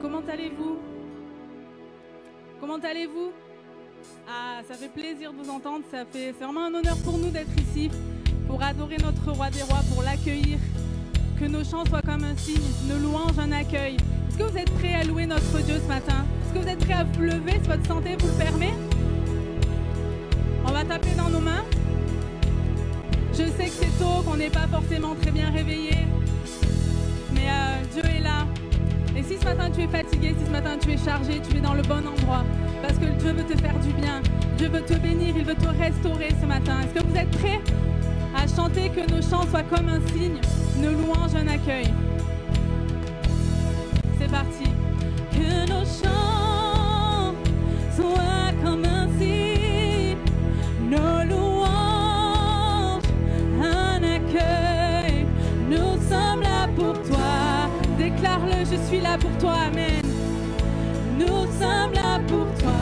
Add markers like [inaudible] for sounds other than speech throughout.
Comment allez-vous? Comment allez-vous? Ah, ça fait plaisir de vous entendre. Ça fait c'est vraiment un honneur pour nous d'être ici, pour adorer notre roi des rois, pour l'accueillir. Que nos chants soient comme un signe, nos louanges un accueil. Est-ce que vous êtes prêts à louer notre Dieu ce matin? Est-ce que vous êtes prêts à vous lever si votre santé vous le permet? On va taper dans nos mains. Je sais que c'est tôt, qu'on n'est pas forcément très bien réveillé, mais euh, Dieu est là. Si ce matin tu es fatigué, si ce matin tu es chargé, tu es dans le bon endroit, parce que Dieu veut te faire du bien, Dieu veut te bénir, il veut te restaurer ce matin. Est-ce que vous êtes prêts à chanter que nos chants soient comme un signe, nos louanges un accueil? C'est parti. Que nos chants suis là pour toi, Amen. Nous sommes là pour toi.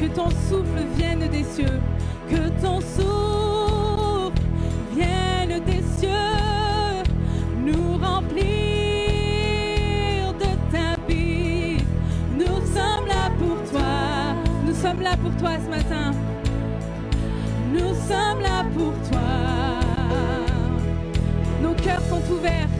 Que ton souffle vienne des cieux, Que ton souffle vienne des cieux, nous remplir de ta vie. Nous sommes là pour toi. nous sommes là pour toi ce matin. Nous sommes là pour toi. Nos cœurs sont ouverts.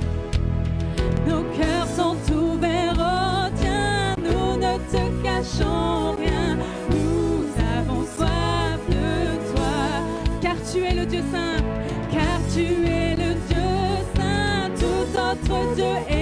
Nos cœurs sont ouverts, oh tiens, nous ne te cachons rien. Nous avons soif de toi, car tu es le Dieu saint. car tu es le Dieu saint, tout autre Dieu est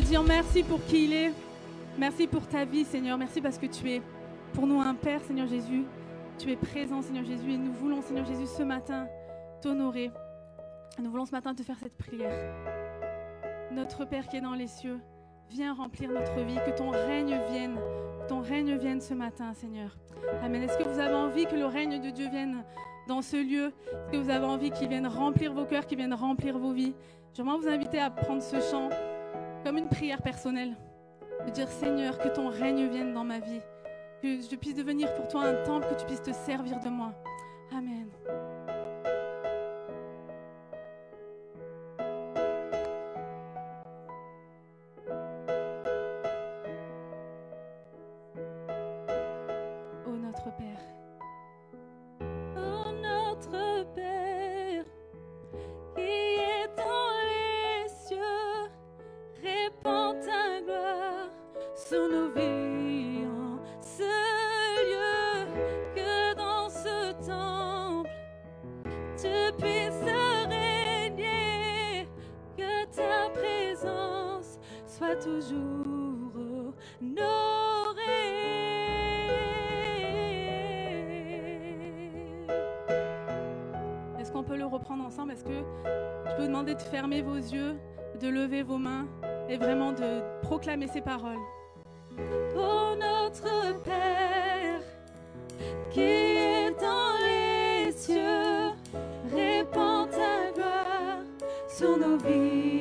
Lui dire merci pour qui il est. Merci pour ta vie, Seigneur. Merci parce que tu es pour nous un Père, Seigneur Jésus. Tu es présent, Seigneur Jésus, et nous voulons, Seigneur Jésus, ce matin, t'honorer. Nous voulons ce matin te faire cette prière. Notre Père qui est dans les cieux, viens remplir notre vie, que ton règne vienne, que ton règne vienne ce matin, Seigneur. Amen. Est-ce que vous avez envie que le règne de Dieu vienne dans ce lieu? Est-ce que vous avez envie qu'il vienne remplir vos cœurs, qu'il vienne remplir vos vies? J'aimerais vous inviter à prendre ce chant comme une prière personnelle. De dire Seigneur, que ton règne vienne dans ma vie. Que je puisse devenir pour toi un temple, que tu puisses te servir de moi. Amen. Ces paroles. Ô notre Père, qui est dans les cieux, répands ta gloire sur nos vies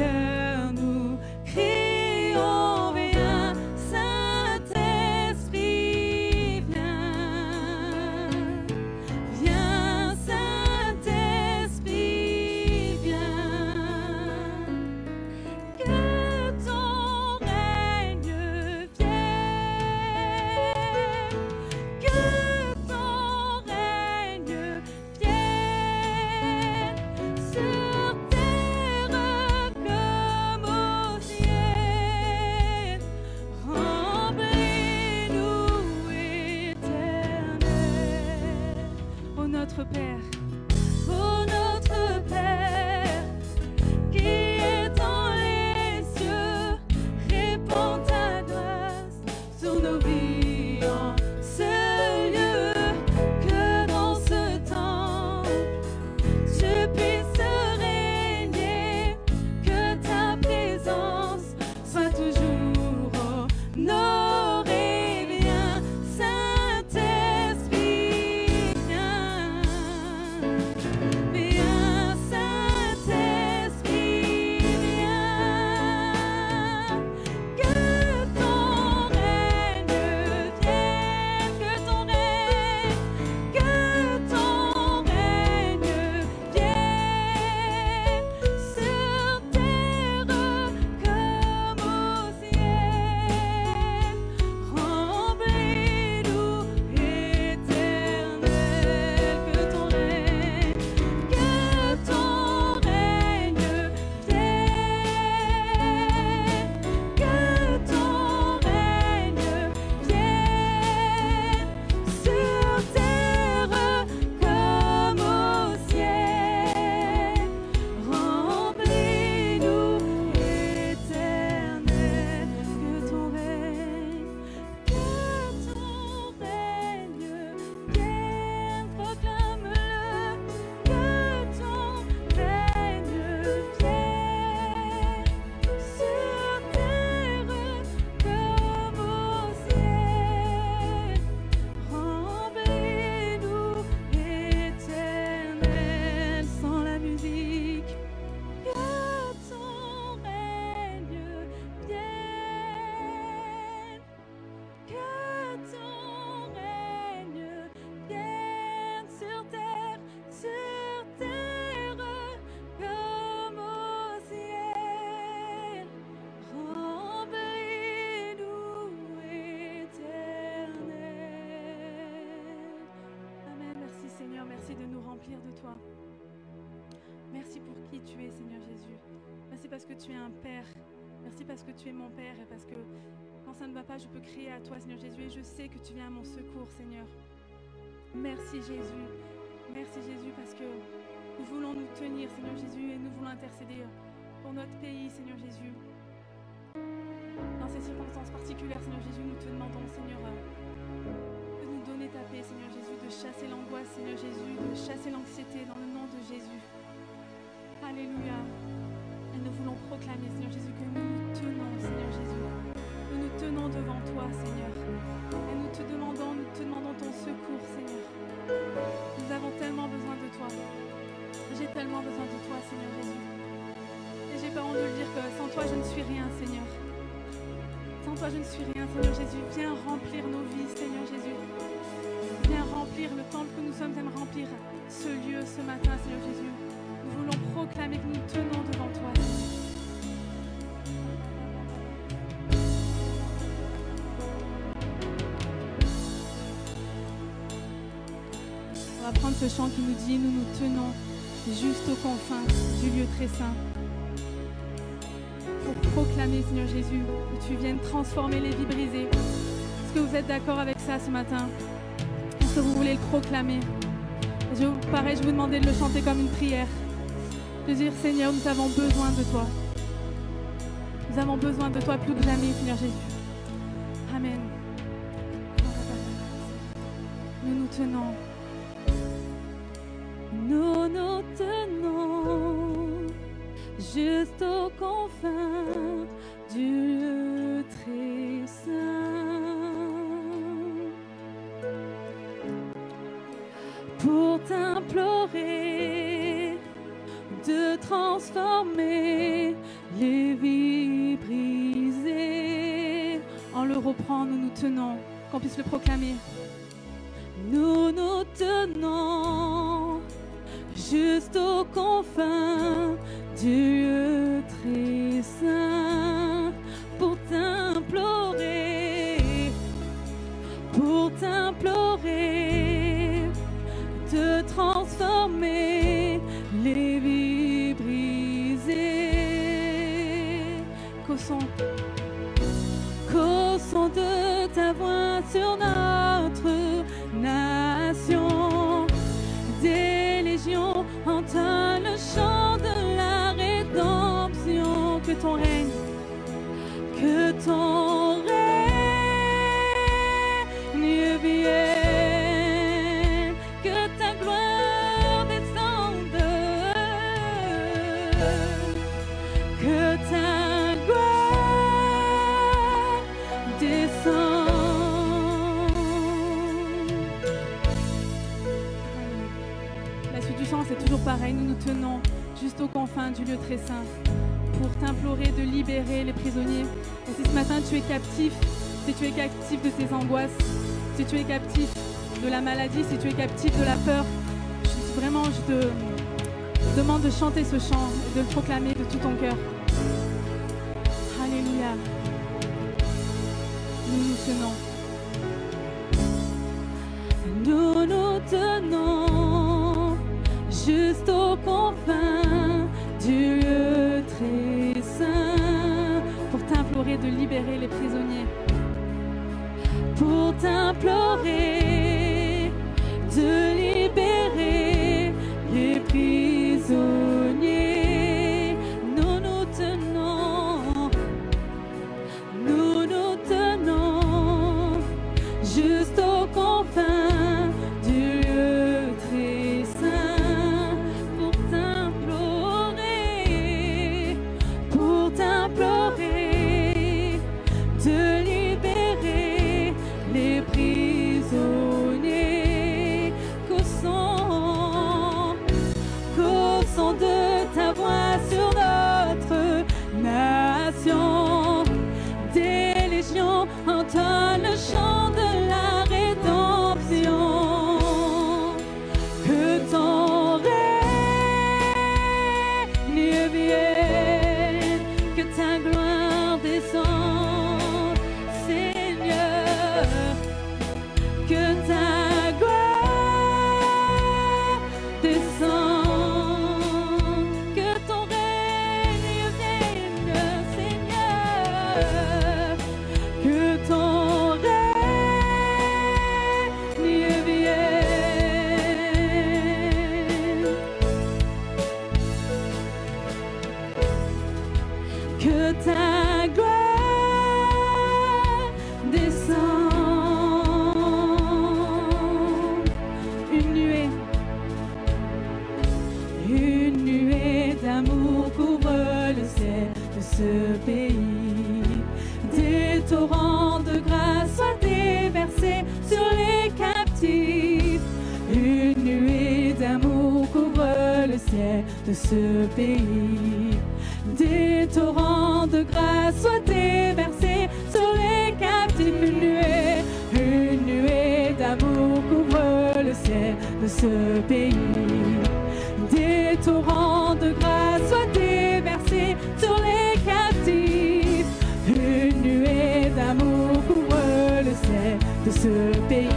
d'un Père, Ô notre Père, Merci pour qui tu es, Seigneur Jésus. Merci parce que tu es un Père. Merci parce que tu es mon Père et parce que quand ça ne va pas, je peux crier à toi, Seigneur Jésus, et je sais que tu viens à mon secours, Seigneur. Merci Jésus. Merci Jésus parce que nous voulons nous tenir, Seigneur Jésus, et nous voulons intercéder pour notre pays, Seigneur Jésus. Dans ces circonstances particulières, Seigneur Jésus, nous te demandons, Seigneur, de nous donner ta paix, Seigneur Jésus, chasser l'angoisse, Seigneur Jésus, de chasser l'anxiété dans le nom de Jésus. Alléluia. Et nous voulons proclamer, Seigneur Jésus, que nous nous tenons, Seigneur Jésus. Nous nous tenons devant toi, Seigneur. Et nous te demandons, nous te demandons ton secours, Seigneur. Nous avons tellement besoin de toi. J'ai tellement besoin de toi, Seigneur Jésus. Et j'ai pas honte de le dire que sans toi, je ne suis rien, Seigneur. Sans toi, je ne suis rien, Seigneur Jésus. Viens remplir nos vies, Seigneur Jésus. Sommes, viens remplir ce lieu ce matin, Seigneur Jésus. Nous voulons proclamer que nous tenons devant toi. On va prendre ce chant qui nous dit Nous nous tenons juste aux confins du lieu très saint. Pour proclamer, Seigneur Jésus, que tu viennes transformer les vies brisées. Est-ce que vous êtes d'accord avec ça ce matin? Que vous voulez le proclamer je, Pareil, je vous demandais de le chanter comme une prière. De dire Seigneur, nous avons besoin de toi. Nous avons besoin de toi plus que jamais, Seigneur Jésus. Amen. Nous nous tenons. Nous nous tenons juste aux confins du reprend, nous nous tenons. Qu'on puisse le proclamer. Nous nous tenons juste aux confins du lieu très saint pour t'implorer, pour t'implorer de transformer les vies brisées. Qu'au son, qu'au de ta voix sur notre nation, des légions entonnent le chant de la rédemption. que ton règne, Que ton pareil. Nous nous tenons juste aux confins du lieu très saint pour t'implorer de libérer les prisonniers. Et si ce matin tu es captif, si tu es captif de tes angoisses, si tu es captif de la maladie, si tu es captif de la peur, vraiment, je te demande de chanter ce chant et de le proclamer de tout ton cœur. Alléluia. Nous nous tenons. Libérer les prisonniers. pour t'implorer de de ce pays. Des torrents de grâce soient déversés sur les captifs. Une nuée, une nuée d'amour couvre le ciel de ce pays. Des torrents de grâce soient déversés sur les captifs. Une nuée d'amour couvre le ciel de ce pays.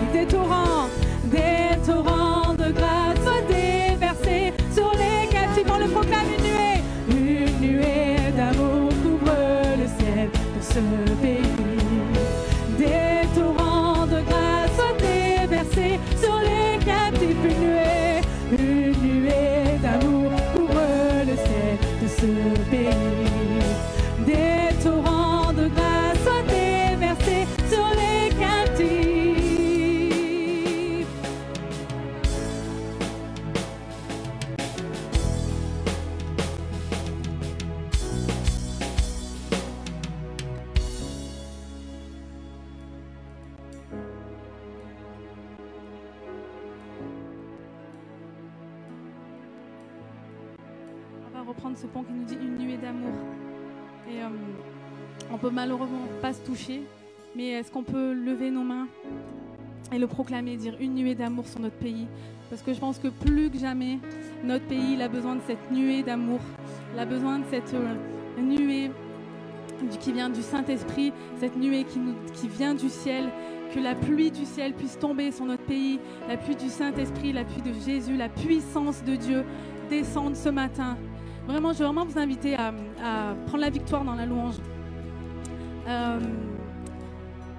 Proclamer, dire une nuée d'amour sur notre pays Parce que je pense que plus que jamais, notre pays a besoin de cette nuée d'amour. Il a besoin de cette euh, nuée qui vient du Saint-Esprit, cette nuée qui, nous- qui vient du ciel, que la pluie du ciel puisse tomber sur notre pays, la pluie du Saint-Esprit, la pluie de Jésus, la puissance de Dieu descende ce matin. Vraiment, je veux vraiment vous inviter à, à prendre la victoire dans la louange. Euh,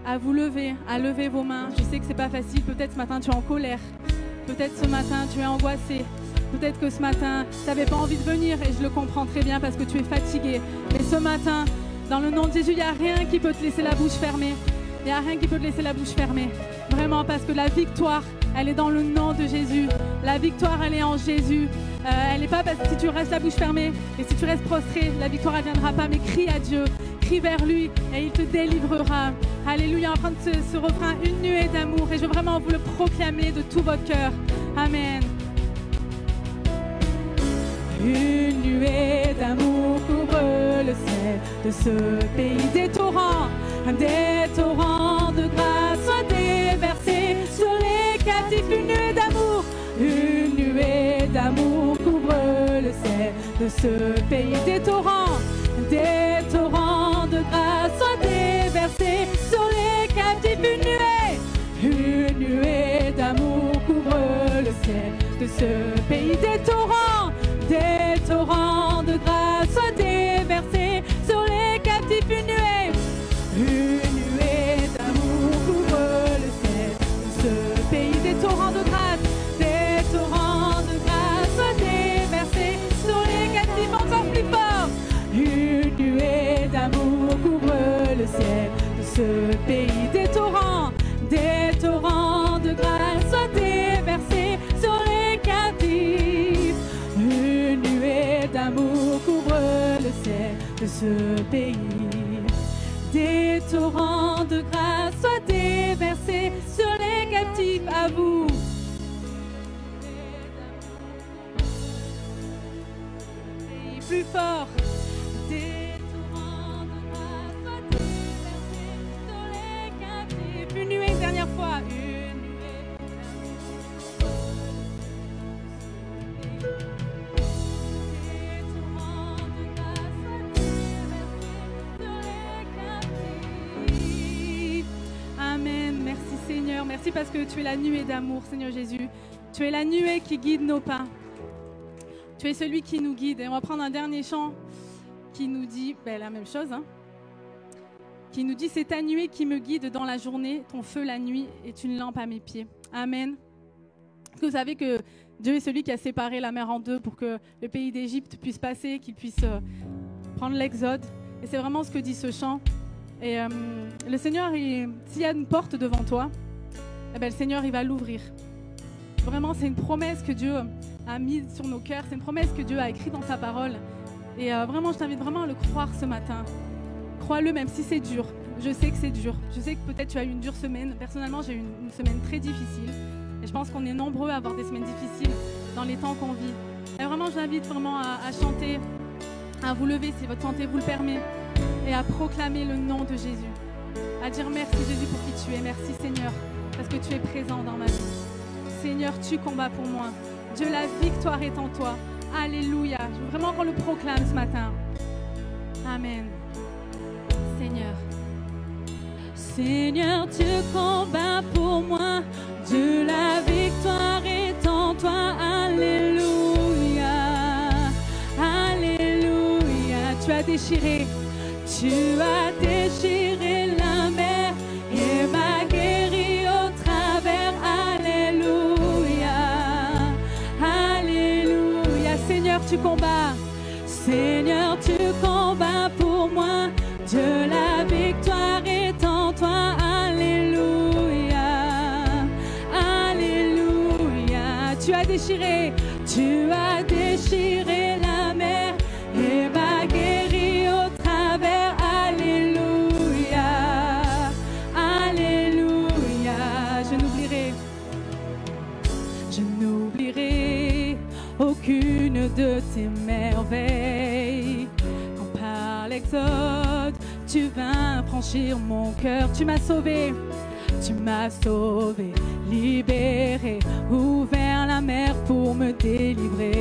à vous lever, à lever vos mains. Je sais que c'est pas facile. Peut-être ce matin tu es en colère. Peut-être ce matin tu es angoissé. Peut-être que ce matin tu n'avais pas envie de venir et je le comprends très bien parce que tu es fatigué. Mais ce matin, dans le nom de Jésus, il n'y a rien qui peut te laisser la bouche fermée. Il n'y a rien qui peut te laisser la bouche fermée. Vraiment parce que la victoire, elle est dans le nom de Jésus. La victoire, elle est en Jésus. Euh, elle n'est pas parce que si tu restes la bouche fermée et si tu restes prostré, la victoire, elle viendra pas. Mais crie à Dieu, crie vers lui et il te délivrera. Alléluia, en train de ce, ce refrain, une nuée d'amour. Et je veux vraiment vous le proclamer de tout votre cœur. Amen. Une nuée d'amour couvre le ciel de ce pays. Des torrents, des torrents de grâce soient déversés sur les captifs. Une nuée d'amour, une nuée d'amour de ce pays. Des torrents, des torrents de grâce soient déversés sur les captifs. Une nuée, une nuée d'amour couvre le ciel de ce pays. Des torrents, des torrents de grâce la nuée d'amour, Seigneur Jésus. Tu es la nuée qui guide nos pas. Tu es celui qui nous guide. Et on va prendre un dernier chant qui nous dit ben, la même chose. hein. Qui nous dit C'est ta nuée qui me guide dans la journée, ton feu la nuit est une lampe à mes pieds. Amen. Vous savez que Dieu est celui qui a séparé la mer en deux pour que le pays d'Égypte puisse passer, qu'il puisse euh, prendre l'exode? Et c'est vraiment ce que dit ce chant. Et euh, le Seigneur, il- s'il y a une porte devant toi, eh ben, le Seigneur, il va l'ouvrir. Vraiment, c'est une promesse que Dieu a mise sur nos cœurs. C'est une promesse que Dieu a écrite dans sa parole. Et euh, vraiment, je t'invite vraiment à le croire ce matin. Crois-le même si c'est dur. Je sais que c'est dur. Je sais que peut-être tu as eu une dure semaine. Personnellement, j'ai eu une, semaine très difficile. Et je pense qu'on est nombreux à avoir des semaines difficiles dans les temps qu'on vit. Et vraiment, je t'invite vraiment à, à chanter, à vous lever si votre santé vous le permet, et à proclamer le nom de Jésus. À dire merci Jésus pour qui tu es. Merci Seigneur, parce que tu es présent dans ma vie. Seigneur, tu combats pour moi. Dieu, la victoire est en toi. Alléluia. Je veux vraiment qu'on le proclame ce matin. Amen. Seigneur. Seigneur, tu combats pour moi. Dieu, la victoire est en toi. Alléluia. Alléluia. Tu as déchiré, Tu as déchiré Seigneur, tu combats pour moi. Dieu, la victoire est en toi. Alléluia. Alléluia. Tu as déchiré, Tu as déchiré tu vins franchir mon cœur. Tu m'as sauvé, Tu m'as sauvé, libéré, ouvert la mer pour me délivrer.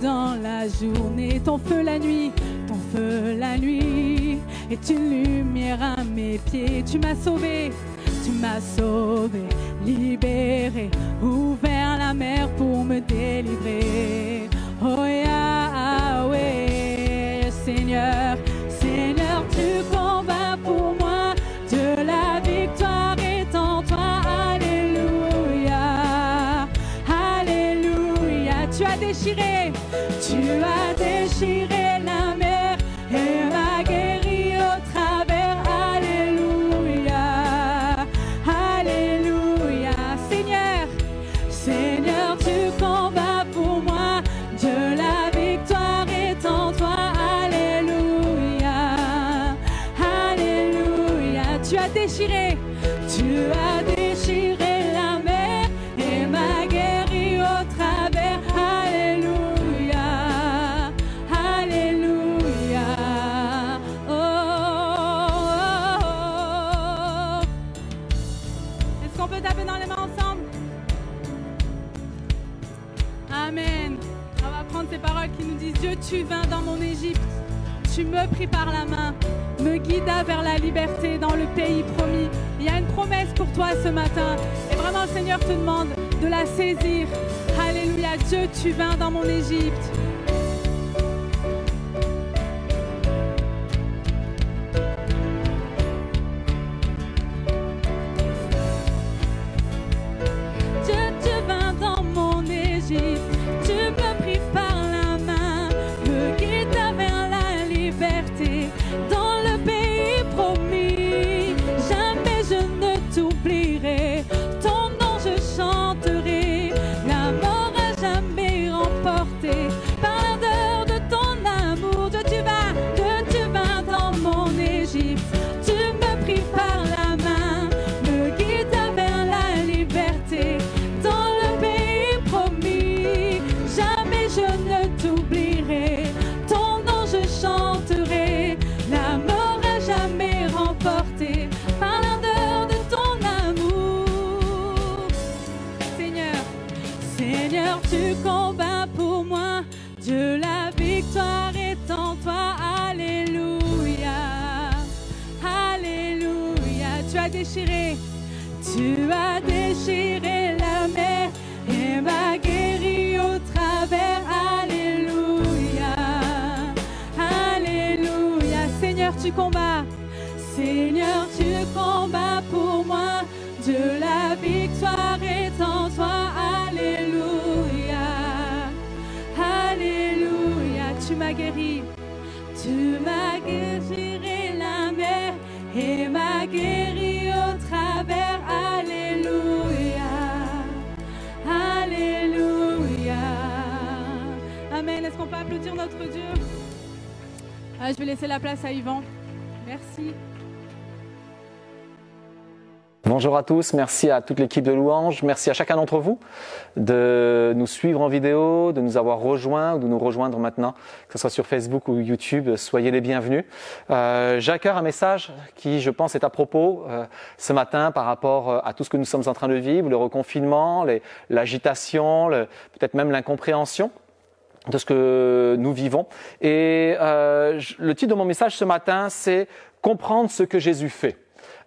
Dans la journée. Ton feu la nuit, ton feu la nuit est une lumière à mes pieds. Tu m'as sauvé, tu m'as sauvé, libéré, ouvert la mer pour me délivrer. Oh Yahweh, Seigneur, Seigneur, tu combats pour moi. De la victoire est en toi. Alléluia. Alléluia. Tu as déchiré, As dans le pays promis. Il y a une promesse pour toi ce matin. Et vraiment, le Seigneur te demande de la saisir. Alléluia. Dieu, tu vins dans mon Égypte. Tu as déchiré, Tu as déchiré la mer et m'a guéri au travers. Alléluia. Alléluia. Seigneur, tu combats. Seigneur, tu combats pour moi. De la victoire est en toi. Alléluia. Alléluia. Tu m'as guéri. Tu m'as guéri et m'a guéri au travers. Alléluia. Alléluia. Amen. Est-ce qu'on peut applaudir notre Dieu? Ah, Je vais laisser la place à Yvan. Merci. Bonjour à tous, merci à toute l'équipe de Louange, merci à chacun d'entre vous de nous suivre en vidéo, de nous avoir rejoints ou de nous rejoindre maintenant, que ce soit sur Facebook ou YouTube, soyez les bienvenus. Euh, J'ai à cœur un message qui, je pense, est à propos euh, ce matin par rapport euh, à tout ce que nous sommes en train de vivre, le reconfinement, l'agitation, peut-être même l'incompréhension de ce que nous vivons. Et euh, le titre de mon message ce matin, c'est Comprendre ce que Jésus fait.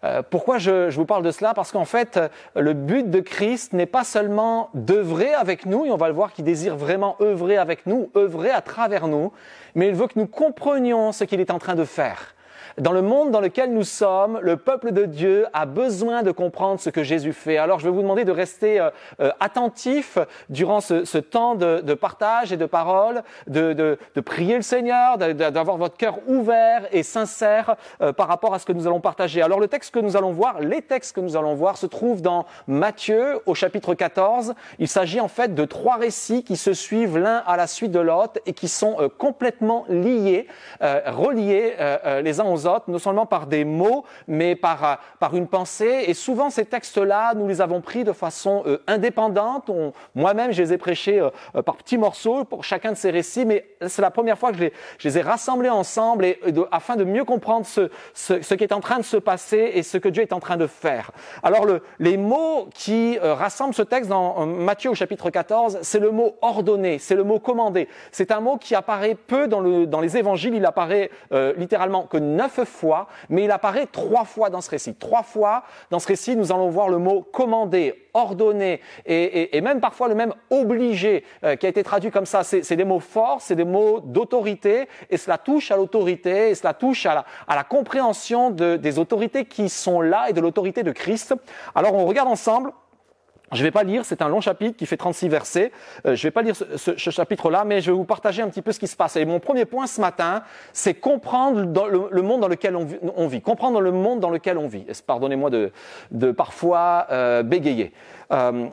Euh, pourquoi je, je vous parle de cela? Parce qu'en fait, euh, le but de Christ n'est pas seulement d'œuvrer avec nous, et on va le voir qu'il désire vraiment œuvrer avec nous, œuvrer à travers nous, mais il veut que nous comprenions ce qu'il est en train de faire. Dans le monde dans lequel nous sommes, le peuple de Dieu a besoin de comprendre ce que Jésus fait. Alors je vais vous demander de rester euh, euh, attentif durant ce, ce temps de, de partage et de parole, de, de- de prier le Seigneur, d'avoir votre cœur ouvert et sincère euh, par rapport à ce que nous allons partager. Alors le texte que nous allons voir, les textes que nous allons voir se trouvent dans Matthieu au chapitre 14. Il s'agit en fait de trois récits qui se suivent l'un à la suite de l'autre et qui sont euh, complètement liés, euh, reliés les uns aux autres, non seulement par des mots, mais par, euh, par une pensée. Et souvent, ces textes-là, nous les avons pris de façon euh, indépendante. Moi-même, je les ai prêchés euh, euh, par petits morceaux pour chacun de ces récits, mais c'est la première fois que je les, je les ai rassemblés ensemble et, de- afin de mieux comprendre ce, ce, ce qui est en train de se passer et ce que Dieu est en train de faire. Alors, le, les mots qui euh, rassemblent ce texte dans euh, Matthieu au chapitre 14, c'est le mot ordonné, c'est le mot commandé. C'est un mot qui apparaît peu dans, le, dans les évangiles. Il apparaît littéralement que neuf fois, mais il apparaît trois fois dans ce récit. Trois fois dans ce récit, nous allons voir le mot commandé, ordonné et, même parfois le même obligé euh, qui a été traduit comme ça. C'est des mots forts, c'est des mots d'autorité et cela touche à l'autorité et cela touche à la, compréhension de- des autorités qui sont là et de l'autorité de Christ. Alors on regarde ensemble. Je ne vais pas lire, c'est un long chapitre qui fait 36 versets. Euh, je ne vais pas lire ce, chapitre-là, mais je vais vous partager un petit peu ce qui se passe. Et mon premier point ce matin, c'est comprendre le, monde dans lequel on vit, comprendre le monde dans lequel on vit. Pardonnez-moi de, de parfois euh, bégayer. Euh,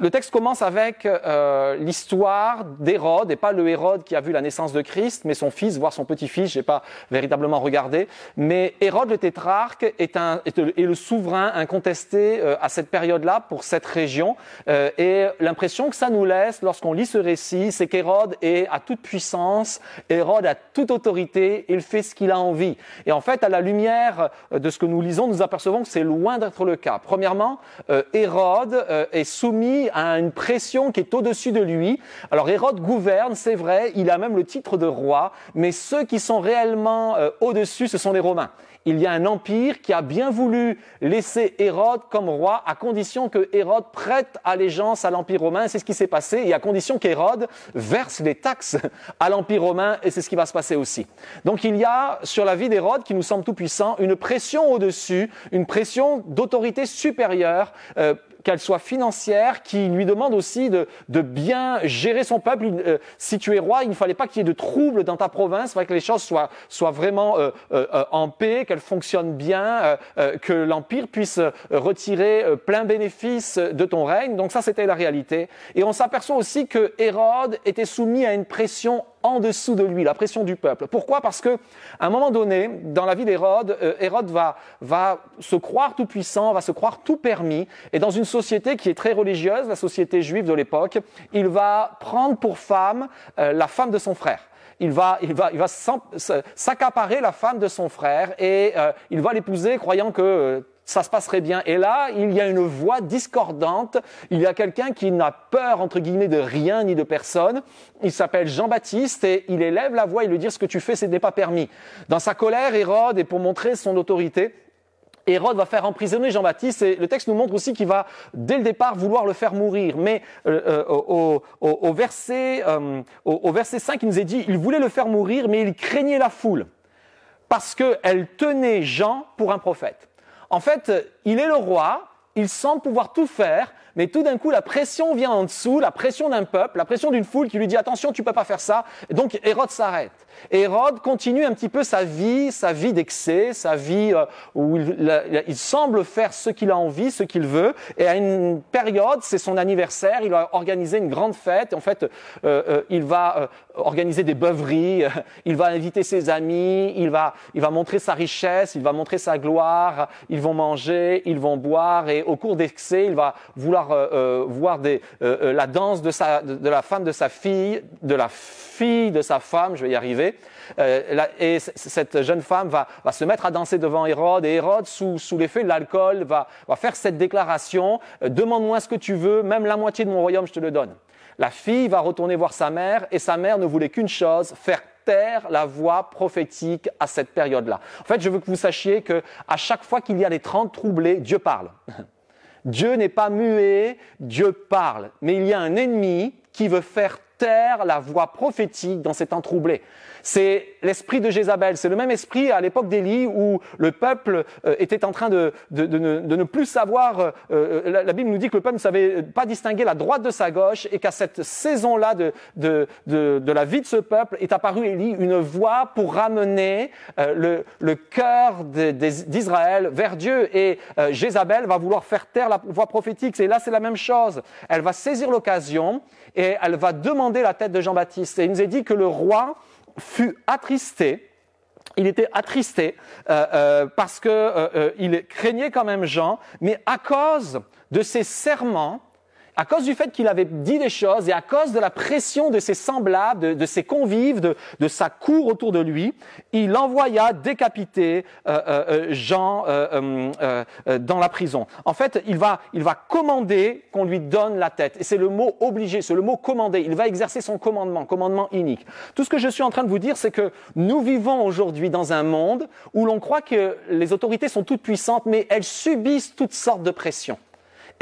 le texte commence avec euh, l'histoire d'Hérode, et pas le Hérode qui a vu la naissance de Christ, mais son fils, voire son petit-fils, je n'ai pas véritablement regardé. Mais Hérode le tétrarque est, un, est, le, souverain incontesté euh, à cette période-là pour cette région. Euh, et l'impression que ça nous laisse lorsqu'on lit ce récit, c'est qu'Hérode est à toute puissance, Hérode a toute autorité, il fait ce qu'il a envie. Et en fait, à la lumière de ce que nous lisons, nous apercevons que c'est loin d'être le cas. Premièrement, euh, Hérode euh, est soumis à une pression qui est au-dessus de lui. Alors Hérode gouverne, c'est vrai, il a même le titre de roi, mais ceux qui sont réellement euh, au-dessus, ce sont les Romains. Il y a un empire qui a bien voulu laisser Hérode comme roi à condition que Hérode prête allégeance à l'empire romain. C'est ce qui s'est passé et à condition qu'Hérode verse les taxes à l'empire romain et c'est ce qui va se passer aussi. Donc il y a sur la vie d'Hérode qui nous semble tout puissant une pression au-dessus, une pression d'autorité supérieure. euh, qu'elle soit financière, qui lui demande aussi de, de bien gérer son peuple. Euh, si tu es roi, il ne fallait pas qu'il y ait de troubles dans ta province, il fallait que les choses soient, soient vraiment euh, euh, euh, en paix, qu'elles fonctionnent bien, euh, que l'Empire puisse retirer plein bénéfice de ton règne. Donc ça, c'était la réalité. Et on s'aperçoit aussi que Hérode était soumis à une pression en dessous de lui, la pression du peuple. Pourquoi? Parce que à un moment donné, dans la vie d'Hérode, euh, Hérode va, va se croire tout puissant, va se croire tout permis, et dans une société qui est très religieuse, la société juive de l'époque, il va prendre pour femme euh, la femme de son frère. Il va, il va, il va s'accaparer la femme de son frère et euh, il va l'épouser croyant que euh, ça se passerait bien. Et là, il y a une voix discordante. Il y a quelqu'un qui n'a peur, entre guillemets, de rien ni de personne. Il s'appelle Jean-Baptiste et il élève la voix et lui dit ce que tu fais, ce n'est pas permis. Dans sa colère, Hérode, et pour montrer son autorité, Hérode va faire emprisonner Jean-Baptiste et le texte nous montre aussi qu'il va dès le départ vouloir le faire mourir. Mais euh, euh, au, au, au, verset, euh, au, verset 5, il nous est dit, il voulait le faire mourir, mais il craignait la foule parce qu'elle tenait Jean pour un prophète. En fait, il est le roi, il semble pouvoir tout faire, mais tout d'un coup, la pression vient en dessous, la pression d'un peuple, la pression d'une foule qui lui dit attention, tu peux pas faire ça. Et donc Hérode s'arrête. Hérode continue un petit peu sa vie, sa vie d'excès, sa vie euh, où il, semble faire ce qu'il a envie, ce qu'il veut. Et à une période, c'est son anniversaire, il va organiser une grande fête. En fait, euh, euh, il va organiser des beuveries, [laughs] il va inviter ses amis, il va, il va montrer sa richesse, il va montrer sa gloire. Ils vont manger, ils vont boire, et au cours d'excès, il va vouloir voir la danse de la femme de sa fille, de la fille de sa femme. Je vais y arriver. Euh, et cette jeune femme va, se mettre à danser devant Hérode, et Hérode, sous, l'effet de l'alcool, va, faire cette déclaration, euh, demande-moi ce que tu veux, même la moitié de mon royaume, je te le donne. La fille va retourner voir sa mère, et sa mère ne voulait qu'une chose, faire taire la voix prophétique à cette période-là. En fait, je veux que vous sachiez que à chaque fois qu'il y a des trente troublés, Dieu parle. [laughs] Dieu n'est pas muet, Dieu parle. Mais il y a un ennemi qui veut faire la voix prophétique dans ces temps troublés. C'est l'esprit de Jézabel. C'est le même esprit à l'époque d'Élie où le peuple euh, était en train de, ne, plus savoir. Euh, euh, la, Bible nous dit que le peuple ne savait pas distinguer la droite de sa gauche et qu'à cette saison-là de, la vie de ce peuple est apparu Élie une voix pour ramener le, le cœur d'Israël vers Dieu. Et Jézabel va vouloir faire taire la voix prophétique. Et là, c'est la même chose. Elle va saisir l'occasion et elle va demander la tête de Jean-Baptiste. Et il nous est dit que le roi fut attristé. Il était attristé euh, euh, parce qu'il euh, craignait quand même Jean, mais à cause de ses serments, à cause du fait qu'il avait dit des choses et à cause de la pression de ses semblables, de, ses convives, de, sa cour autour de lui, il envoya décapiter euh, euh, euh, Jean dans la prison. En fait, il va, il va commander qu'on lui donne la tête. Et c'est le mot obligé, c'est le mot commander. Il va exercer son commandement, commandement unique. Tout ce que je suis en train de vous dire, c'est que nous vivons aujourd'hui dans un monde où l'on croit que les autorités sont toutes puissantes, mais elles subissent toutes sortes de pressions.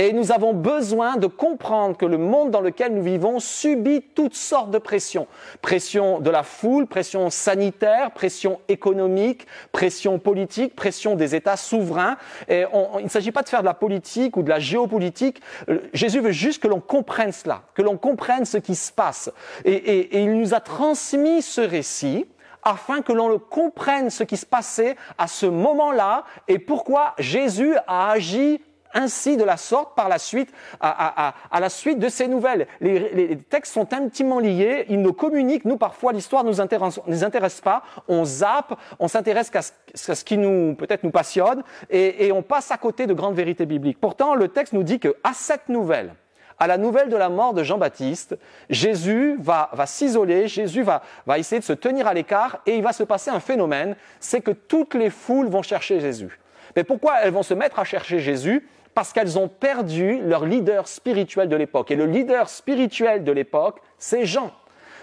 Et nous avons besoin de comprendre que le monde dans lequel nous vivons subit toutes sortes de pressions. Pression de la foule, pression sanitaire, pression économique, pression politique, pression des États souverains. Et il ne s'agit pas de faire de la politique ou de la géopolitique. Euh, Jésus veut juste que l'on comprenne cela, que l'on comprenne ce qui se passe. Et, il nous a transmis ce récit afin que l'on comprenne ce qui se passait à ce moment-là et pourquoi Jésus a agi ainsi de la sorte par la suite, à, la suite de ces nouvelles. Les, textes sont intimement liés, ils nous communiquent. Nous, parfois, l'histoire ne nous intéresse, nous intéresse pas. On zappe, on s'intéresse qu'à ce, qui nous, peut-être nous passionne, et, on passe à côté de grandes vérités bibliques. Pourtant, le texte nous dit que à cette nouvelle, à la nouvelle de la mort de Jean-Baptiste, Jésus va, va s'isoler, Jésus va, va essayer de se tenir à l'écart, et il va se passer un phénomène, c'est que toutes les foules vont chercher Jésus. Mais pourquoi elles vont se mettre à chercher Jésus? Parce qu'elles ont perdu leur leader spirituel de l'époque. Et le leader spirituel de l'époque, c'est Jean.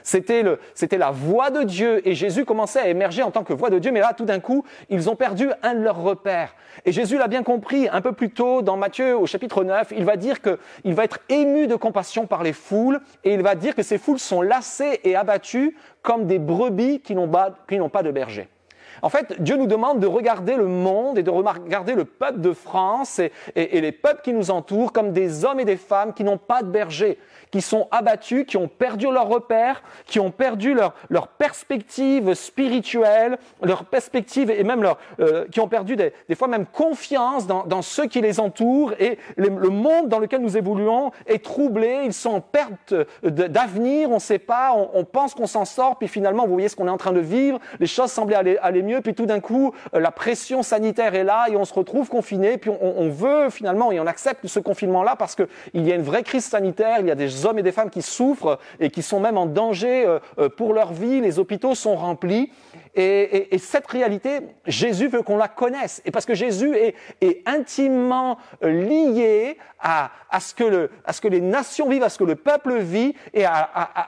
C'était, le, c'était la voix de Dieu et Jésus commençait à émerger en tant que voix de Dieu, mais là, tout d'un coup, ils ont perdu un de leurs repères. Et Jésus l'a bien compris un peu plus tôt dans Matthieu au chapitre 9, il va dire qu'il va être ému de compassion par les foules et il va dire que ces foules sont lassées et abattues comme des brebis qui n'ont pas, qui n'ont pas de berger. En fait, Dieu nous demande de regarder le monde et de regarder le peuple de France et, les peuples qui nous entourent comme des hommes et des femmes qui n'ont pas de berger, qui sont abattus, qui ont perdu leur repère, qui ont perdu leur, perspective spirituelle, leur perspective et même leur, euh, qui ont perdu des, fois même confiance dans, ceux qui les entourent et le monde dans lequel nous évoluons est troublé, ils sont en perte d'avenir, on ne sait pas, on, pense qu'on s'en sort, puis finalement, vous voyez ce qu'on est en train de vivre, les choses semblaient aller mieux, puis tout d'un coup, euh, la pression sanitaire est là et on se retrouve confiné, puis on, veut finalement et on accepte ce confinement-là parce qu'il y a une vraie crise sanitaire, il y a des hommes et des femmes qui souffrent et qui sont même en danger euh, euh, pour leur vie, les hôpitaux sont remplis. Et, cette réalité, Jésus veut qu'on la connaisse. Et parce que Jésus est, intimement lié à, ce que les nations vivent, à ce que le peuple vit, et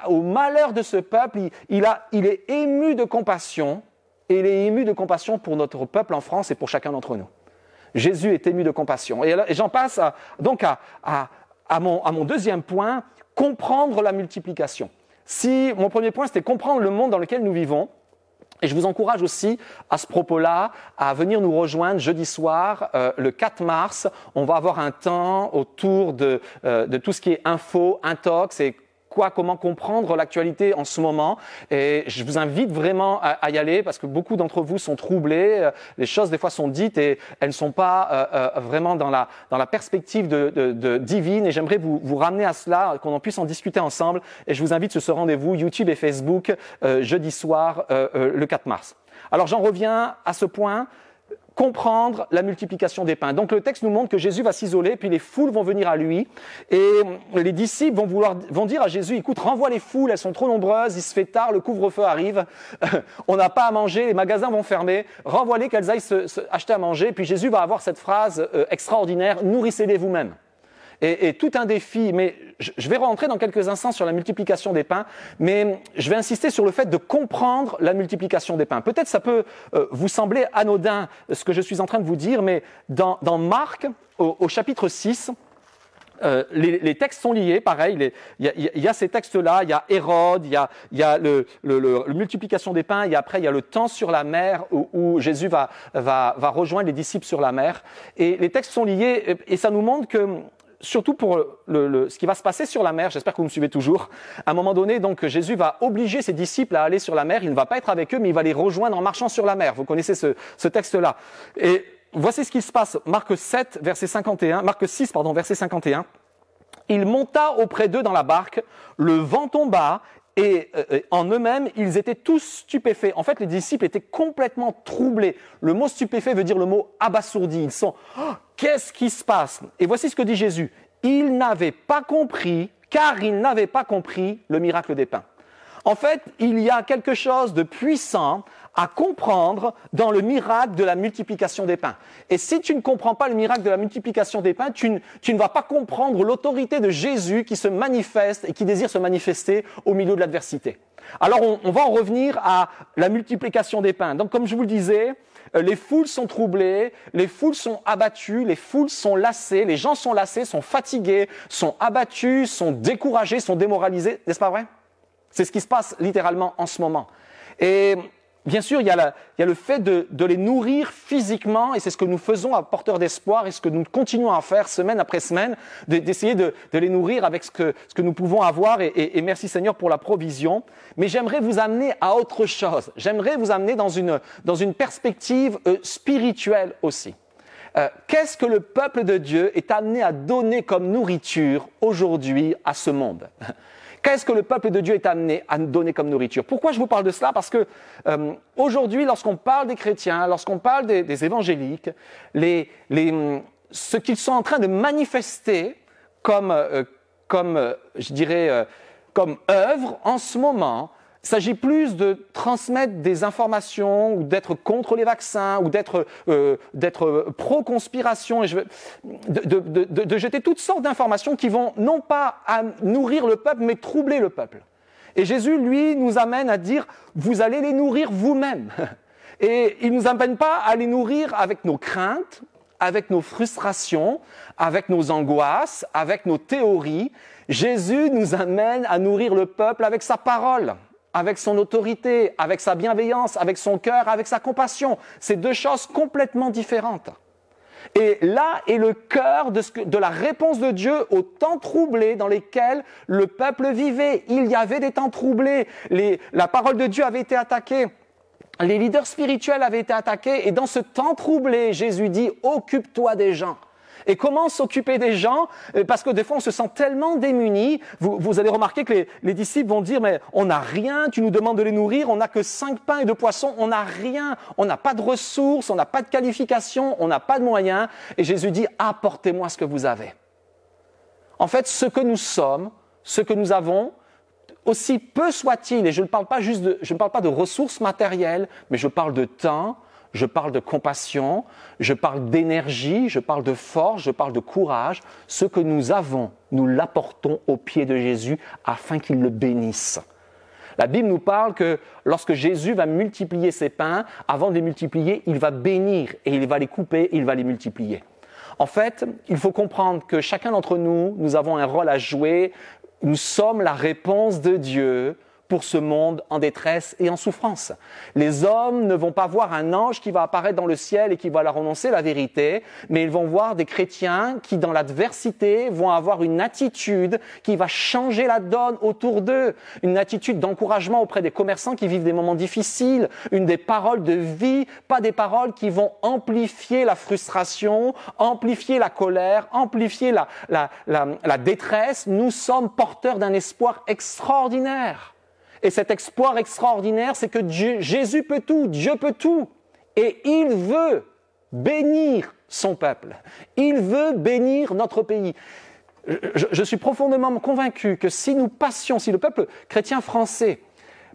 au malheur de ce peuple, il est ému de compassion, et il est ému de compassion pour notre peuple en France et pour chacun d'entre nous. Jésus est ému de compassion. Et, j'en passe donc à, mon, à mon deuxième point, comprendre la multiplication. Si mon premier point, c'était comprendre le monde dans lequel nous vivons, et je vous encourage aussi à ce propos-là à venir nous rejoindre jeudi soir, euh, le 4 mars. On va avoir un temps autour de, euh, de tout ce qui est info, intox et comment comprendre l'actualité en ce moment. Et je vous invite vraiment à, y aller parce que beaucoup d'entre vous sont troublés. Euh, les choses des fois sont dites et elles ne sont pas euh, euh, vraiment dans la, dans la perspective de, divine. Et j'aimerais vous, vous ramener à cela, qu'on en puisse en discuter ensemble. Et je vous invite sur ce rendez-vous YouTube et Facebook jeudi soir, le 4 mars. Alors j'en reviens à ce point comprendre la multiplication des pains. Donc le texte nous montre que Jésus va s'isoler, puis les foules vont venir à lui, et les disciples vont, vouloir, vont dire à Jésus, écoute, renvoie les foules, elles sont trop nombreuses, il se fait tard, le couvre-feu arrive, [laughs] on n'a pas à manger, les magasins vont fermer, renvoie-les qu'elles aillent se, acheter à manger, puis Jésus va avoir cette phrase euh, extraordinaire, nourrissez-les vous-même et, tout un défi. Mais je vais rentrer dans quelques instants sur la multiplication des pains, mais je vais insister sur le fait de comprendre la multiplication des pains. Peut-être ça peut euh, vous sembler anodin ce que je suis en train de vous dire, mais dans, Marc, au, chapitre 6, euh, les, textes sont liés, pareil. Il y, a ces textes-là. Il y a Hérode, il y a, y a le, multiplication des pains, et après il y a le temps sur la mer où, Jésus va, va, va, rejoindre les disciples sur la mer. Et les textes sont liés, et ça nous montre que surtout pour ce qui va se passer sur la mer, j'espère que vous me suivez toujours. À un moment donné, donc, Jésus va obliger ses disciples à aller sur la mer. Il ne va pas être avec eux, mais il va les rejoindre en marchant sur la mer. Vous connaissez ce, texte-là. Et voici ce qui se passe. Marc 7, verset 51, Marc 6, pardon, verset 51. Il monta auprès d'eux dans la barque, le vent tomba, et euh, en eux-mêmes, ils étaient tous stupéfaits. En fait, les disciples étaient complètement troublés. Le mot stupéfait veut dire le mot abasourdi. Ils sont, oh, qu'est-ce qui se passe? Et voici ce que dit Jésus. Ils n'avaient pas compris, car ils n'avaient pas compris le miracle des pains. En fait, il y a quelque chose de puissant à comprendre dans le miracle de la multiplication des pains. Et si tu ne comprends pas le miracle de la multiplication des pains, tu ne, vas pas comprendre l'autorité de Jésus qui se manifeste et qui désire se manifester au milieu de l'adversité. Alors on, va en revenir à la multiplication des pains. Donc comme je vous le disais, les foules sont troublées, les foules sont abattues, les foules sont lassées, les gens sont lassés, sont fatigués, sont abattus, sont découragés, sont démoralisés, n'est-ce pas vrai? C'est ce qui se passe littéralement en ce moment. Et Bien sûr, il y a, le fait de, les nourrir physiquement, et c'est ce que nous faisons à Porteur d'Espoir, et ce que nous continuons à faire semaine après semaine, d'essayer de, les nourrir avec ce que, nous pouvons avoir, et, merci Seigneur pour la provision. Mais j'aimerais vous amener à autre chose. J'aimerais vous amener dans une, perspective euh, spirituelle aussi. Euh, qu'est-ce que le peuple de Dieu est amené à donner comme nourriture aujourd'hui à ce monde? Qu'est-ce que le peuple de Dieu est amené à nous donner comme nourriture? Pourquoi je vous parle de cela? Parce que euh, aujourd'hui, lorsqu'on parle des chrétiens, lorsqu'on parle des, évangéliques, ce qu'ils sont en train de manifester comme, euh, comme euh, je dirais, comme œuvre en ce moment, il s'agit plus de transmettre des informations ou d'être contre les vaccins ou d'être euh, pro-conspiration et je de, de, de, jeter toutes sortes d'informations qui vont non pas à nourrir le peuple mais troubler le peuple. Et Jésus, lui, nous amène à dire, vous allez les nourrir vous-même. [laughs] Et il ne nous amène pas à les nourrir avec nos craintes, avec nos frustrations, avec nos angoisses, avec nos théories. Jésus nous amène à nourrir le peuple avec sa parole avec son autorité, avec sa bienveillance, avec son cœur, avec sa compassion. C'est deux choses complètement différentes. Et là est le cœur de, la réponse de Dieu aux temps troublés dans lesquels le peuple vivait. Il y avait des temps troublés. la parole de Dieu avait été attaquée. Les leaders spirituels avaient été attaqués. Et dans ce temps troublé, Jésus dit, occupe-toi des gens. Et comment s'occuper des gens? Euh, Parce que des fois, on se sent tellement démunis. Vous, allez remarquer que les, disciples vont dire, mais on n'a rien, tu nous demandes de les nourrir, on n'a que cinq pains et deux poissons, on n'a rien, on n'a pas de ressources, on n'a pas de qualifications, on n'a pas de moyens. Et Jésus dit, apportez-moi ce que vous avez. En fait, ce que nous sommes, ce que nous avons, aussi peu soit-il, et je ne parle pas juste de, je ne parle pas de ressources matérielles, mais je parle de temps, je parle de compassion, je parle d'énergie, je parle de force, je parle de courage. Ce que nous avons, nous l'apportons aux pieds de Jésus afin qu'il le bénisse. La Bible nous parle que lorsque Jésus va multiplier ses pains, avant de les multiplier, il va bénir et il va les couper, il va les multiplier. En fait, il faut comprendre que chacun d'entre nous, nous avons un rôle à jouer. Nous sommes la réponse de Dieu pour ce monde en détresse et en souffrance. Les hommes ne vont pas voir un ange qui va apparaître dans le ciel et qui va leur annoncer la vérité, mais ils vont voir des chrétiens qui, dans l'adversité, vont avoir une attitude qui va changer la donne autour d'eux, une attitude d'encouragement auprès des commerçants qui vivent des moments difficiles, une des paroles de vie, pas des paroles qui vont amplifier la frustration, amplifier la colère, amplifier la, la, la, la détresse. Nous sommes porteurs d'un espoir extraordinaire. Et cet espoir extraordinaire, c'est que Jésus peut tout, Dieu peut tout. Et il veut bénir son peuple. Il veut bénir notre pays. Je, suis profondément convaincu que si nous passions, si le peuple chrétien français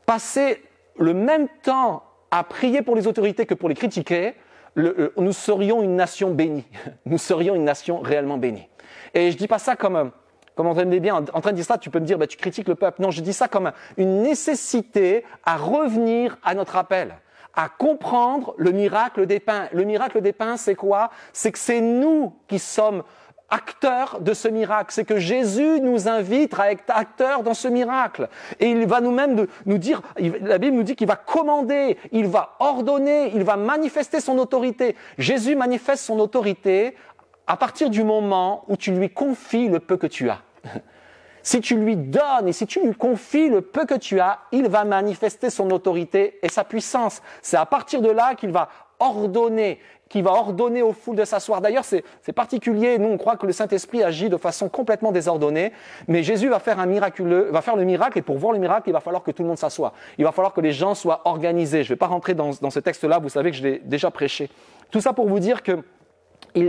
passait le même temps à prier pour les autorités que pour les critiquer, le, nous serions une nation bénie. [laughs] Nous serions une nation réellement bénie. Et je dis pas ça comme comme on bien, en train de dire ça, tu peux me dire, bah, tu critiques le peuple. Non, je dis ça comme une nécessité à revenir à notre appel, à comprendre le miracle des pains. Le miracle des pains, c'est quoi? C'est que c'est nous qui sommes acteurs de ce miracle. C'est que Jésus nous invite à être acteurs dans ce miracle. Et il va nous-mêmes nous dire, la Bible nous dit qu'il va commander, il va ordonner, il va manifester son autorité. Jésus manifeste son autorité à partir du moment où tu lui confies le peu que tu as. [laughs] Si tu lui donnes et si tu lui confies le peu que tu as, il va manifester son autorité et sa puissance. C'est à partir de là qu'il va ordonner, qu'il va ordonner aux foules de s'asseoir. D'ailleurs, c'est particulier. Nous, on croit que le Saint-Esprit agit de façon complètement désordonnée, mais Jésus va faire un miraculeux, va faire le miracle, et pour voir le miracle, il va falloir que tout le monde s'assoie. Il va falloir que les gens soient organisés. Je ne vais pas rentrer dans, dans ce texte-là. Vous savez que je l'ai déjà prêché. Tout ça pour vous dire que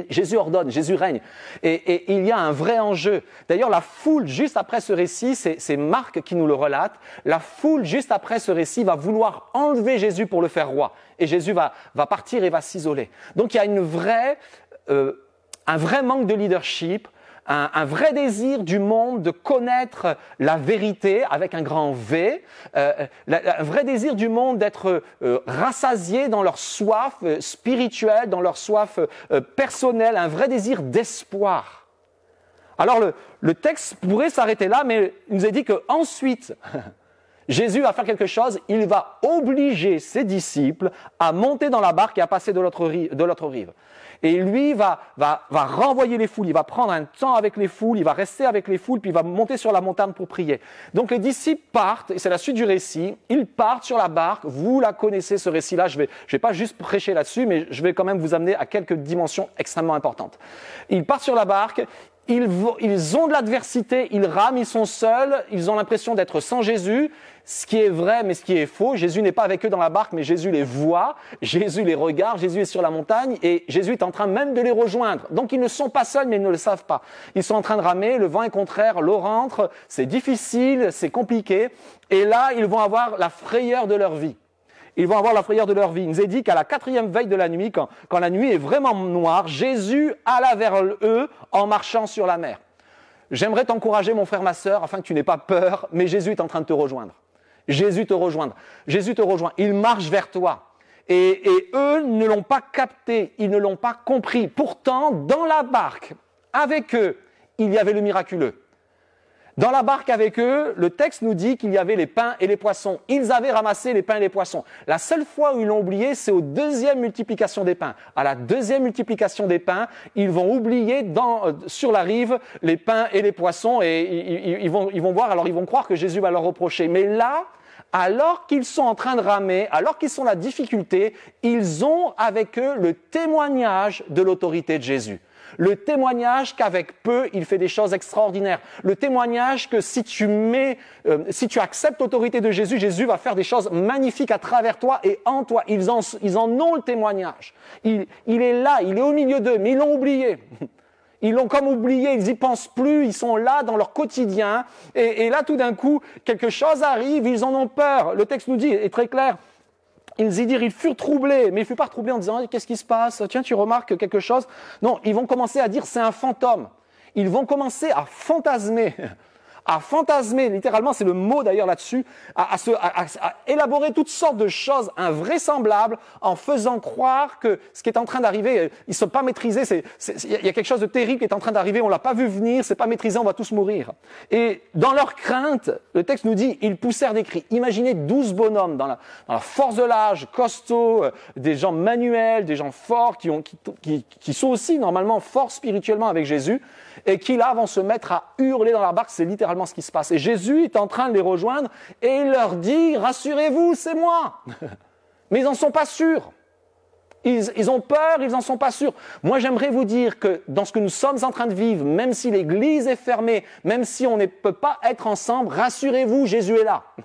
Jésus ordonne, Jésus règne. Et, il y a un vrai enjeu. D'ailleurs, la foule, juste après ce récit, c'est Marc qui nous le relate, la foule, juste après ce récit, va vouloir enlever Jésus pour le faire roi. Et Jésus va, partir et va s'isoler. Donc il y a une vraie, euh, un vrai manque de leadership, un, vrai désir du monde de connaître la vérité avec un grand V, euh, un vrai désir du monde d'être euh, rassasié dans leur soif euh, spirituelle, dans leur soif personnelle, un vrai désir d'espoir. Alors le, le texte pourrait s'arrêter là, mais il nous est dit qu'ensuite, [laughs] Jésus va faire quelque chose, il va obliger ses disciples à monter dans la barque et à passer de l'autre rive. Et lui va, va, va renvoyer les foules, il va prendre un temps avec les foules, il va rester avec les foules, puis il va monter sur la montagne pour prier. Donc les disciples partent, et c'est la suite du récit, ils partent sur la barque, vous la connaissez ce récit-là, je vais, je vais pas juste prêcher là-dessus, mais je vais quand même vous amener à quelques dimensions extrêmement importantes. Ils partent sur la barque, ils, ils, ont de l'adversité, ils rament, ils sont seuls, ils ont l'impression d'être sans Jésus, ce qui est vrai mais ce qui est faux. Jésus n'est pas avec eux dans la barque, mais Jésus les voit, Jésus les regarde, Jésus est sur la montagne et Jésus est en train même de les rejoindre. Donc ils ne sont pas seuls, mais ils ne le savent pas. Ils sont en train de ramer, le vent est contraire, l'eau rentre, c'est difficile, c'est compliqué, et là ils vont avoir la frayeur de leur vie ils vont avoir la frayeur de leur vie. Il nous est dit qu'à la quatrième veille de la nuit, quand, quand la nuit est vraiment noire, Jésus alla vers eux en marchant sur la mer. J'aimerais t'encourager, mon frère, ma sœur, afin que tu n'aies pas peur, mais Jésus est en train de te rejoindre. Jésus te rejoindre. Jésus te rejoint. Il marche vers toi. Et eux ne l'ont pas capté, ils ne l'ont pas compris. Pourtant, dans la barque, avec eux, il y avait le miraculeux. Dans la barque avec eux, le texte nous dit qu'il y avait les pains et les poissons. Ils avaient ramassé les pains et les poissons. La seule fois où ils l'ont oublié, c'est aux deuxième multiplication des pains. À la deuxième multiplication des pains, ils vont oublier dans, euh, sur la rive les pains et les poissons et ils, vont, ils vont voir, alors ils vont croire que Jésus va leur reprocher. Mais là, alors qu'ils sont en train de ramer, alors qu'ils sont la difficulté, ils ont avec eux le témoignage de l'autorité de Jésus. Le témoignage qu'avec peu, il fait des choses extraordinaires. Le témoignage que si tu mets, euh, si tu acceptes l'autorité de Jésus, Jésus va faire des choses magnifiques à travers toi et en toi. Ils en, ils en ont le témoignage. Il, il est là, il est au milieu d'eux, mais ils l'ont oublié. [laughs] Ils l'ont comme oublié, ils y pensent plus, ils sont là dans leur quotidien. Et, là, tout d'un coup, quelque chose arrive, ils en ont peur. Le texte nous dit, est très clair, ils y dirent, ils furent troublés, mais ils ne furent pas troublés en disant, qu'est-ce qui se passe? Tiens, tu remarques quelque chose? Non, ils vont commencer à dire, c'est un fantôme. Ils vont commencer à fantasmer, à fantasmer, littéralement c'est le mot d'ailleurs là-dessus, à, élaborer toutes sortes de choses invraisemblables en faisant croire que ce qui est en train d'arriver, euh, ils ne sont pas maîtrisés, il y a quelque chose de terrible qui est en train d'arriver, on l'a pas vu venir, c'est pas maîtrisé, on va tous mourir. Et dans leur crainte, le texte nous dit, ils poussèrent des cris. Imaginez douze bonhommes dans la, force de l'âge, costauds, euh, des gens manuels, des gens forts qui, ont, qui, qui sont aussi normalement forts spirituellement avec Jésus, et qui là vont se mettre à hurler dans la barque, c'est littéralement ce qui se passe. Et Jésus est en train de les rejoindre et il leur dit, rassurez-vous, c'est moi. [laughs] Mais ils n'en sont pas sûrs. Ils, ont peur, ils n'en sont pas sûrs. Moi, j'aimerais vous dire que dans ce que nous sommes en train de vivre, même si l'Église est fermée, même si on ne peut pas être ensemble, rassurez-vous, Jésus est là. [laughs]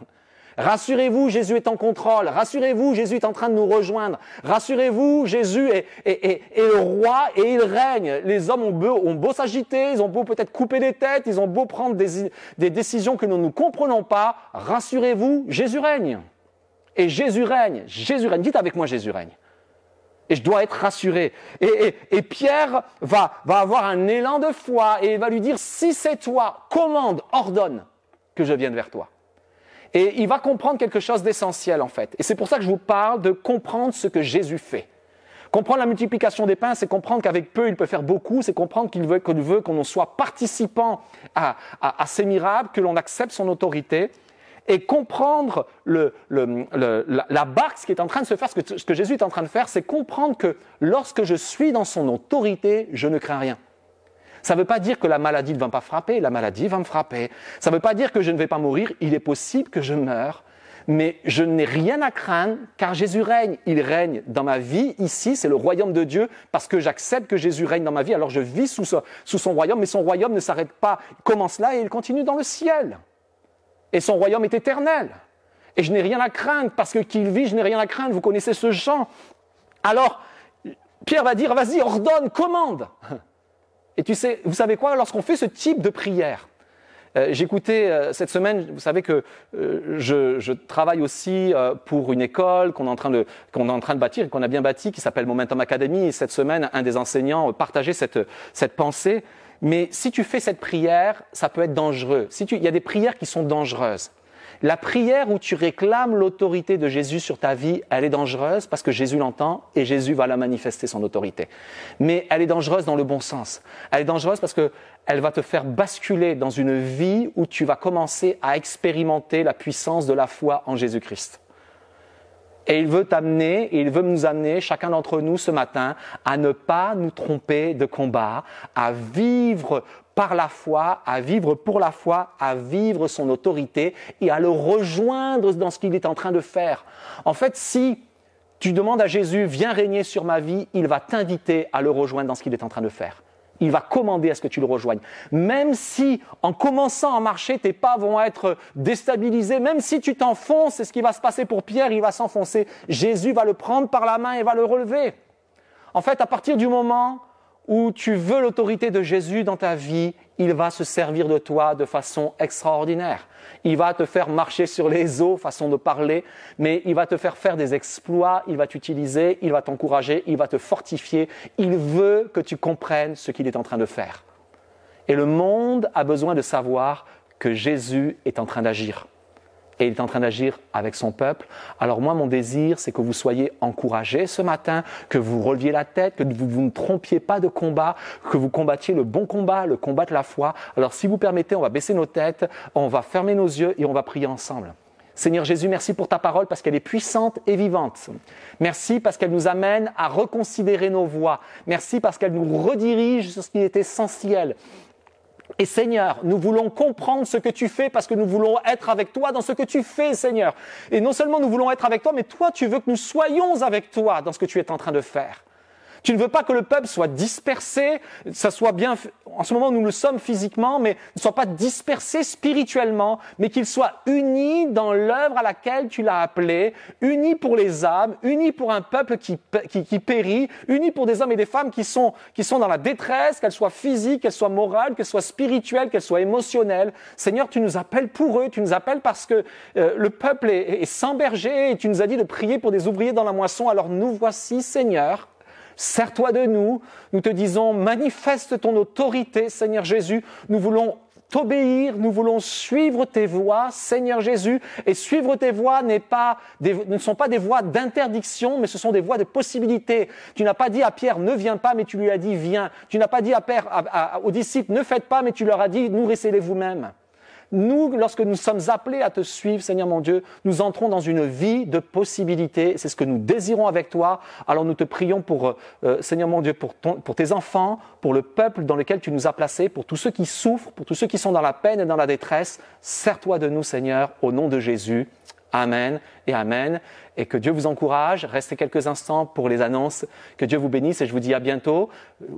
Rassurez-vous, Jésus est en contrôle. Rassurez-vous, Jésus est en train de nous rejoindre. Rassurez-vous, Jésus est, le roi et il règne. Les hommes ont beau, s'agiter, ils ont beau peut-être couper des têtes, ils ont beau prendre des, décisions que nous ne comprenons pas. Rassurez-vous, Jésus règne. Et Jésus règne. Jésus règne. Dites avec moi, Jésus règne. Et je dois être rassuré. Et, Pierre va, va avoir un élan de foi et il va lui dire, si c'est toi, commande, ordonne que je vienne vers toi. Et il va comprendre quelque chose d'essentiel en fait. Et c'est pour ça que je vous parle de comprendre ce que Jésus fait. Comprendre la multiplication des pains, c'est comprendre qu'avec peu, il peut faire beaucoup, c'est comprendre qu'il veut qu'on soit participant à, ces miracles, que l'on accepte son autorité, et comprendre la, barque, ce qui est en train de se faire, ce que, ce que Jésus est en train de faire, c'est comprendre que lorsque je suis dans son autorité, je ne crains rien. Ça ne veut pas dire que la maladie ne va pas frapper, la maladie va me frapper. Ça ne veut pas dire que je ne vais pas mourir, il est possible que je meure, mais je n'ai rien à craindre car Jésus règne. Il règne dans ma vie ici, c'est le royaume de Dieu, parce que j'accepte que Jésus règne dans ma vie, alors je vis sous, son royaume, mais son royaume ne s'arrête pas, il commence là et il continue dans le ciel. Et son royaume est éternel. Et je n'ai rien à craindre, parce que qu'il vit, je n'ai rien à craindre. Vous connaissez ce chant. Alors, Pierre va dire, vas-y, ordonne, commande. Et tu sais, vous savez quoi, lorsqu'on fait ce type de prière, euh, J'écoutais euh, cette semaine, vous savez que euh, je, travaille aussi pour une école qu'on est en train de, qu'on est en train de bâtir, qu'on a bien bâti, qui s'appelle Momentum Academy. Et cette semaine, un des enseignants partageait cette, cette pensée. Mais si tu fais cette prière, ça peut être dangereux. Si tu, il y a des prières qui sont dangereuses. La prière où tu réclames l'autorité de Jésus sur ta vie, elle est dangereuse parce que Jésus l'entend et Jésus va la manifester son autorité. Mais elle est dangereuse dans le bon sens. Elle est dangereuse parce qu'elle va te faire basculer dans une vie où tu vas commencer à expérimenter la puissance de la foi en Jésus-Christ. Et il veut t'amener, il veut nous amener, chacun d'entre nous ce matin, à ne pas nous tromper de combat, à vivre par la foi, à vivre pour la foi, à vivre son autorité et à le rejoindre dans ce qu'il est en train de faire. En fait, si tu demandes à Jésus, viens régner sur ma vie, il va t'inviter à le rejoindre dans ce qu'il est en train de faire. Il va commander à ce que tu le rejoignes. Même si, en commençant à marcher, tes pas vont être déstabilisés, même si tu t'enfonces, c'est ce qui va se passer pour Pierre, il va s'enfoncer. Jésus va le prendre par la main et va le relever. En fait, à partir du moment où tu veux l'autorité de Jésus dans ta vie, il va se servir de toi de façon extraordinaire. Il va te faire marcher sur les eaux, façon de parler, mais il va te faire faire des exploits, il va t'utiliser, il va t'encourager, il va te fortifier. Il veut que tu comprennes ce qu'il est en train de faire. Et le monde a besoin de savoir que Jésus est en train d'agir et il est en train d'agir avec son peuple. Alors moi, mon désir, c'est que vous soyez encouragés ce matin, que vous releviez la tête, que vous, vous ne trompiez pas de combat, que vous combattiez le bon combat, le combat de la foi. Alors si vous permettez, on va baisser nos têtes, on va fermer nos yeux et on va prier ensemble. Seigneur Jésus, merci pour ta parole parce qu'elle est puissante et vivante. Merci parce qu'elle nous amène à reconsidérer nos voies. Merci parce qu'elle nous redirige sur ce qui est essentiel. Et Seigneur, nous voulons comprendre ce que tu fais parce que nous voulons être avec toi dans ce que tu fais, Seigneur. Et non seulement nous voulons être avec toi, mais toi, tu veux que nous soyons avec toi dans ce que tu es en train de faire. Tu ne veux pas que le peuple soit dispersé, ça soit bien, en ce moment nous le sommes physiquement, mais ne soit pas dispersé spirituellement, mais qu'il soit uni dans l'œuvre à laquelle tu l'as appelé, uni pour les âmes, uni pour un peuple qui, qui, périt, uni pour des hommes et des femmes qui sont, qui sont dans la détresse, qu'elle soit physique, qu'elle soit morale, qu'elle soit spirituelle, qu'elle soit émotionnelle. Seigneur, tu nous appelles pour eux, tu nous appelles parce que euh, le peuple est, est sans berger et tu nous as dit de prier pour des ouvriers dans la moisson. Alors nous voici, Seigneur, Sers-toi de nous. Nous te disons, manifeste ton autorité, Seigneur Jésus. Nous voulons t'obéir, nous voulons suivre tes voies, Seigneur Jésus. Et suivre tes voies pas ne sont pas des voies d'interdiction, mais ce sont des voies de possibilité. Tu n'as pas dit à Pierre, ne viens pas, mais tu lui as dit, viens. Tu n'as pas dit aux disciples, ne faites pas, mais tu leur as dit, nourrissez-les vous-même. Nous, lorsque nous sommes appelés à te suivre, Seigneur mon Dieu, nous entrons dans une vie de possibilités. C'est ce que nous désirons avec toi. Alors nous te prions pour, euh, Seigneur mon Dieu, pour, ton- pour tes enfants, pour le peuple dans lequel tu nous as placés, pour tous ceux qui souffrent, pour tous ceux qui sont dans la peine et dans la détresse. Sers-toi de nous, Seigneur, au nom de Jésus. Amen et Amen. Et que Dieu vous encourage. Restez quelques instants pour les annonces. Que Dieu vous bénisse et je vous dis à bientôt.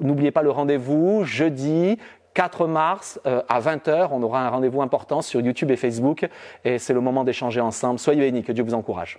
N'oubliez pas le rendez-vous jeudi 4 mars euh, à 20h. On aura un rendez-vous important sur YouTube et Facebook et c'est le moment d'échanger ensemble. Soyez bénis. Que Dieu vous encourage.